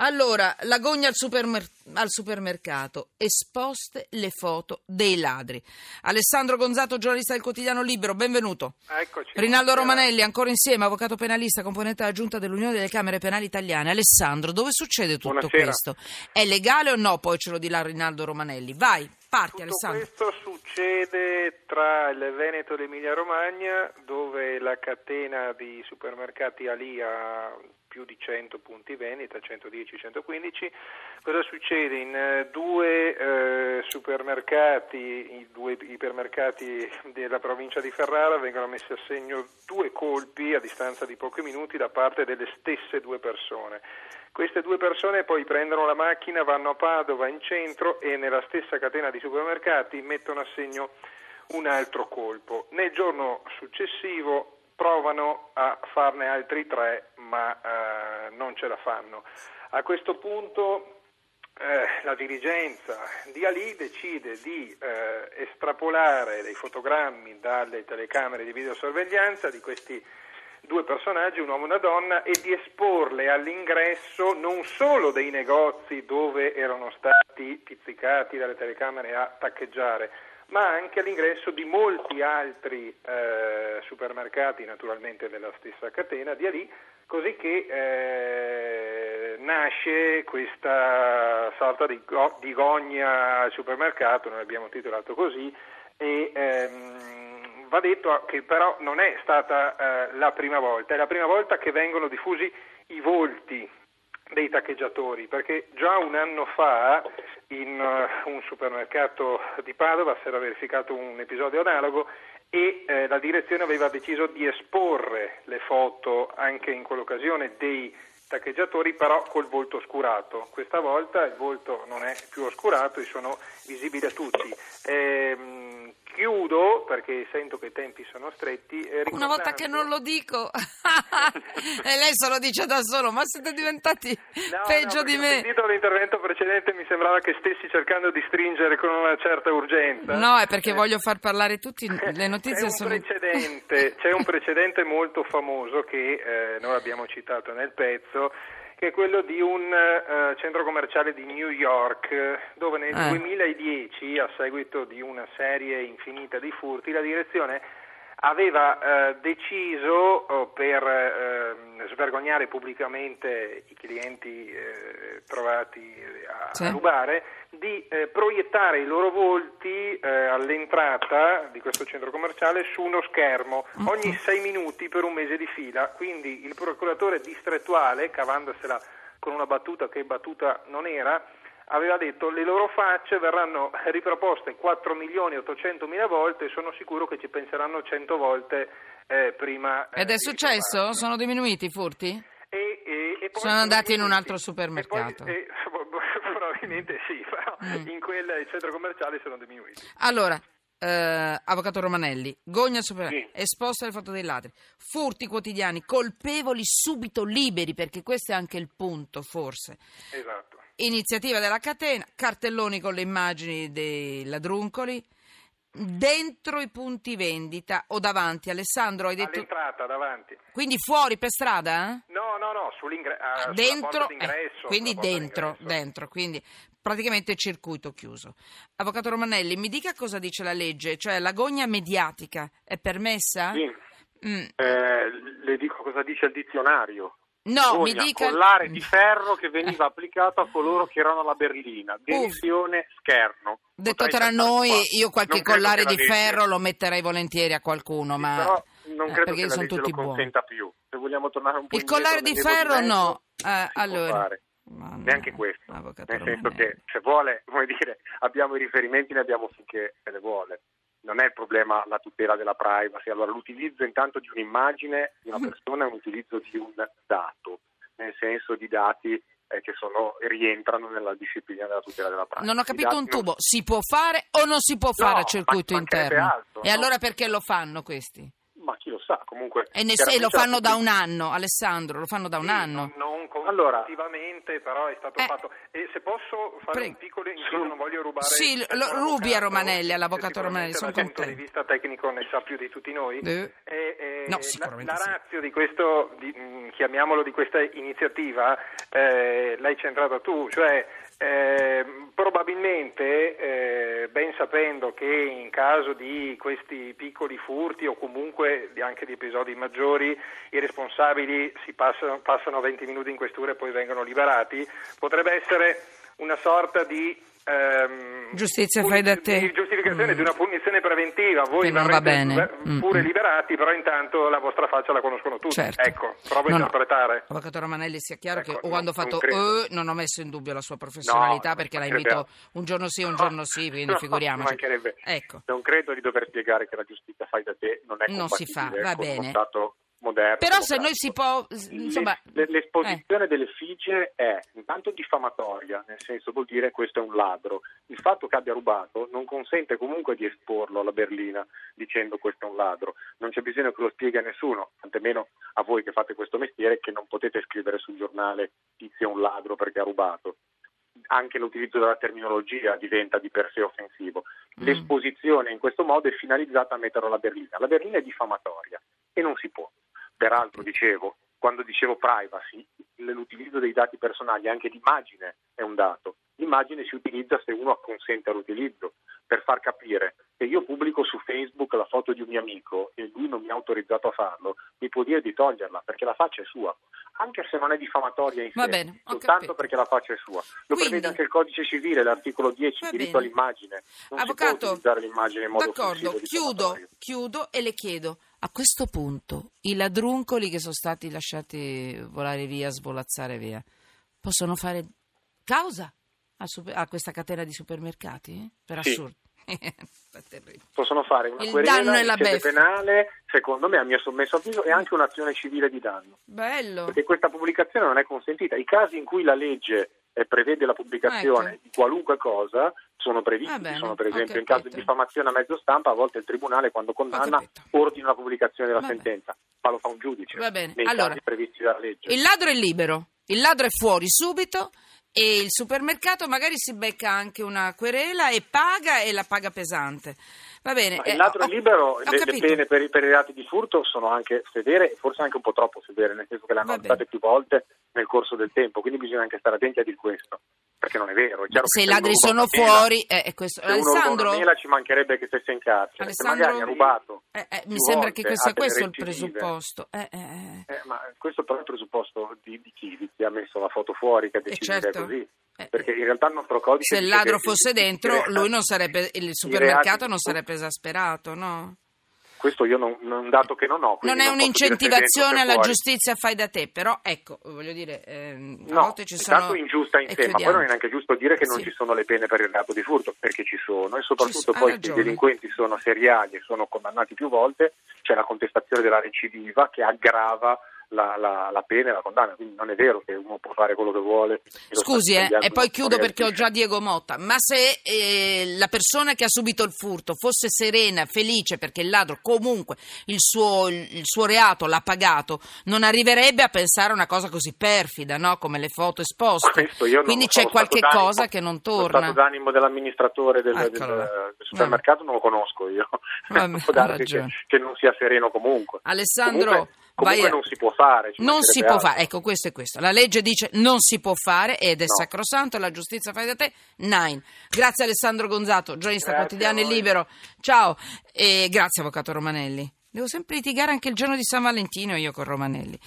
Allora, l'agonia al, supermer- al supermercato, esposte le foto dei ladri. Alessandro Gonzato, giornalista del quotidiano Libero, benvenuto. Eccoci. Rinaldo. Romanelli, ancora insieme, avvocato penalista, componente della giunta dell'Unione delle Camere Penali Italiane. Alessandro, dove succede tutto Buonasera. questo? È legale o no? Poi ce lo dirà Rinaldo Romanelli. Vai, parti Tutto Alessandro. questo succede tra il Veneto e l'Emilia Romagna, dove la catena di supermercati Ali ha più di 100 punti vendita, 110-115. Cosa succede? In eh, due eh, supermercati, i due ipermercati della provincia di Ferrara vengono messi a segno due colpi a distanza di pochi minuti da parte delle stesse due persone. Queste due persone poi prendono la macchina, vanno a Padova in centro e nella stessa catena di supermercati mettono a segno un altro colpo. Nel giorno successivo provano a farne altri tre, ma eh, non ce la fanno. A questo punto eh, la dirigenza di Ali decide di eh, estrapolare dei fotogrammi dalle telecamere di videosorveglianza di questi due personaggi, un uomo e una donna, e di esporle all'ingresso non solo dei negozi dove erano stati pizzicati dalle telecamere a taccheggiare, ma anche all'ingresso di molti altri eh, supermercati, naturalmente della stessa catena di Ali, così che eh, nasce questa sorta di, go- di gogna al supermercato, noi abbiamo titolato così, e ehm, va detto che però non è stata eh, la prima volta, è la prima volta che vengono diffusi i volti dei taccheggiatori, perché già un anno fa in uh, un supermercato di Padova si era verificato un episodio analogo e eh, la direzione aveva deciso di esporre le foto anche in quell'occasione dei taccheggiatori però col volto oscurato. Questa volta il volto non è più oscurato e sono visibili a tutti. Ehm, chiudo perché sento che i tempi sono stretti. eh, Una volta che non lo dico, e lei se lo dice da solo, ma siete diventati No, peggio no, di perché Ho me. sentito l'intervento precedente mi sembrava che stessi cercando di stringere con una certa urgenza. No, è perché voglio far parlare tutti, le notizie c'è un sono... Precedente, c'è un precedente molto famoso che eh, noi abbiamo citato nel pezzo, che è quello di un eh, centro commerciale di New York, dove nel Eh. 2010, a seguito di una serie infinita di furti, la direzione aveva eh, deciso oh, per eh, svergognare pubblicamente i clienti eh, trovati a, Sì. a rubare di eh, proiettare i loro volti eh, all'entrata di questo centro commerciale su uno schermo ogni sei minuti per un mese di fila. Quindi il procuratore distrettuale, cavandosela con una battuta che battuta non era, aveva detto le loro facce verranno riproposte 4 milioni e 800 mila volte e sono sicuro che ci penseranno 100 volte eh, prima. eh, Ed è successo? ritrovarli. Sono diminuiti i furti? E, e- e poi Sono andati in un altro supermercato. E poi- e- probabilmente sì, però Mm. in quel centro commerciale sono diminuiti. Allora, eh, avvocato Romanelli, Gogna super... Sì. esposta alle foto dei ladri, furti quotidiani, colpevoli subito liberi, perché questo è anche il punto, forse. Esatto. Iniziativa della catena, cartelloni con le immagini dei ladruncoli, dentro i punti vendita o davanti. Alessandro, hai detto... All'entrata davanti. Quindi fuori per strada? eh? No, no, no, sull'ingresso. Ah, dentro, eh, quindi dentro, dentro, quindi praticamente circuito chiuso. Avvocato Romanelli, mi dica cosa dice la legge, cioè l'agonia mediatica è permessa? Sì, Mm, eh, le dico cosa dice il dizionario. No, mi dica... collare di ferro che veniva applicato a coloro che erano alla berlina. Dimensione scherno. Detto Potrei tra noi, qua. io qualche Non collare di ferro lo metterei volentieri a qualcuno, Sì, ma... Non eh, credo perché che sono tutti lo buoni. più. Se vogliamo tornare un po' Il collare di ferro no. Eh, allora... no, Neanche questo. Nel senso che se vuole, come dire, abbiamo i riferimenti, ne abbiamo finché se ne vuole. Non è il problema la tutela della privacy. Allora, l'utilizzo intanto di un'immagine di una persona è un utilizzo di un dato, nel senso di dati eh, che sono, rientrano nella disciplina della tutela della privacy. Non ho capito un non- tubo, si può fare o non si può fare No, a circuito interno? altro, e no. allora perché lo fanno questi? Sa. Comunque, E, ne- e lo fanno la- da un anno, Alessandro, lo fanno da un Sì, anno. Non Allora- consecutivamente, però è stato Eh. fatto. E se posso fare Prego. un piccolo inciso, non voglio rubare. Sì, il lo- rubi a Romanelli, all'avvocato Romanelli, sono dal punto di contento. vista tecnico ne sa più di tutti noi. Eh. E, e No, la- sicuramente la, sì. razio di questo, di- mh, chiamiamolo di questa iniziativa, eh, l'hai centrata tu, cioè eh, sapendo che in caso di questi piccoli furti o comunque anche di episodi maggiori, i responsabili si passano, passano 20 minuti in questura e poi vengono liberati, potrebbe essere una sorta di ehm, Giustizia fai da te. Giustificazione Mm. di una punizione preventiva. Voi non va bene. pu- Mm, pure mm. liberati, però intanto la vostra faccia la conoscono tutti. Certo. Ecco, provo a No, no. interpretare. Avvocato Romanelli, sia chiaro Ecco, che no, quando ho fatto credo. eh, non ho messo in dubbio la sua professionalità No, perché la invito un giorno sì, un giorno sì, quindi No, figuriamoci. Ecco. Non credo di dover spiegare che la giustizia fai da te non è Non si fa, va bene. Moderno. Però se noi si può, insomma, Le- le- eh, l'esposizione delle effigie è intanto diffamatoria, nel senso vuol dire questo è un ladro. Il fatto che abbia rubato non consente comunque di esporlo alla berlina dicendo questo è un ladro. Non c'è bisogno che lo spieghi a nessuno, tantomeno a voi che fate questo mestiere, che non potete scrivere sul giornale tizio è un ladro perché ha rubato. Anche l'utilizzo della terminologia diventa di per sé offensivo. Mm. L'esposizione in questo modo è finalizzata a metterlo alla berlina. La berlina è diffamatoria e non si. Peraltro, dicevo, quando dicevo privacy, l'utilizzo dei dati personali, anche l'immagine è un dato. L'immagine si utilizza se uno acconsente all'utilizzo, per far capire che io pubblico su Facebook la foto di un mio amico e lui non mi ha autorizzato a farlo, mi può dire di toglierla perché la faccia è sua, anche se non è diffamatoria in Va sé, bene, soltanto perché la faccia è sua. Lo Quindi- prevede anche il codice civile, l'articolo 10, Va il diritto bene. all'immagine. Non si Avvocato, può utilizzare l'immagine in modo d'accordo, chiudo, chiudo e le chiedo, a questo punto i ladruncoli che sono stati lasciati volare via, svolazzare via, possono fare causa a, super- a questa catena di supermercati? Per Sì. assurdo. Possono fare una Il querela danno in sede penale, secondo me, a mio sommesso avviso, e anche un'azione civile di danno. Bello. Perché questa pubblicazione non è consentita. I casi in cui la legge eh, prevede la pubblicazione Ecco. di qualunque cosa sono previsti. Bene, sono per esempio in caso di diffamazione a mezzo stampa, a volte il tribunale quando condanna ordina la pubblicazione della Va bene. sentenza, ma lo fa un giudice Va bene, nei allora, previsti dalla legge. Il ladro è libero, il ladro è fuori subito e il supermercato magari si becca anche una querela e paga e la paga pesante. Va bene. Eh, il ladro è libero, le, le pene per, i- per i reati di furto sono anche severe, forse anche un po' troppo severe, nel senso che le hanno Va alzate bene. più volte nel corso del tempo, quindi bisogna anche stare attenti a dire questo, perché non è vero. È Se i ladri sono una mela- fuori, eh, è questo. Se Alessandro, mela ci mancherebbe che stesse in carcere, Alessandro- se magari ha rubato. eh, eh, mi sembra che volte, sia questo il presupposto. Eh, eh, eh. Eh, ma questo però è il presupposto di, di chi? Di chi ha messo la foto fuori, che ha deciso certo. così. Eh, Perché in realtà il nostro codice Se il ladro fosse dentro, non sarebbe, il supermercato non sarebbe esasperato, no? Questo io non, non un dato che non ho. Non è un'incentivazione alla fuori. giustizia fai da te, però ecco, voglio dire, ehm, a No, volte ci sono... intanto ingiusta in sé, ma poi non è neanche giusto dire che non Sì. ci sono le pene per il reato di furto, perché ci sono, e soprattutto Ci so- ha poi se i delinquenti sono seriali e sono condannati più volte, c'è la contestazione della recidiva che aggrava la, la- la pena e la condanna, quindi non è vero che uno può fare quello che vuole. lo Scusi, eh, e poi chiudo perché ho già Diego Motta, ma se eh, la persona che ha subito il furto fosse serena, felice perché il ladro comunque il suo, il suo reato l'ha pagato, non arriverebbe a pensare a una cosa così perfida, no? come le foto esposte. Quindi lo c'è lo qualche cosa che non Lo torna. stato d'animo dell'amministratore del, del- del supermercato non lo conosco io. Vabbè, Può darsi che, che non sia sereno comunque. Alessandro, comunque, comunque vai non si può fare. Non si può altro. fare, ecco questo è questo. La legge dice non si può fare ed è No. sacrosanto, la giustizia fai da te, nine. Grazie Alessandro Gonzato, giornalista quotidiano e libero. Ciao e grazie Avvocato Romanelli. Devo sempre litigare anche il giorno di San Valentino io con Romanelli.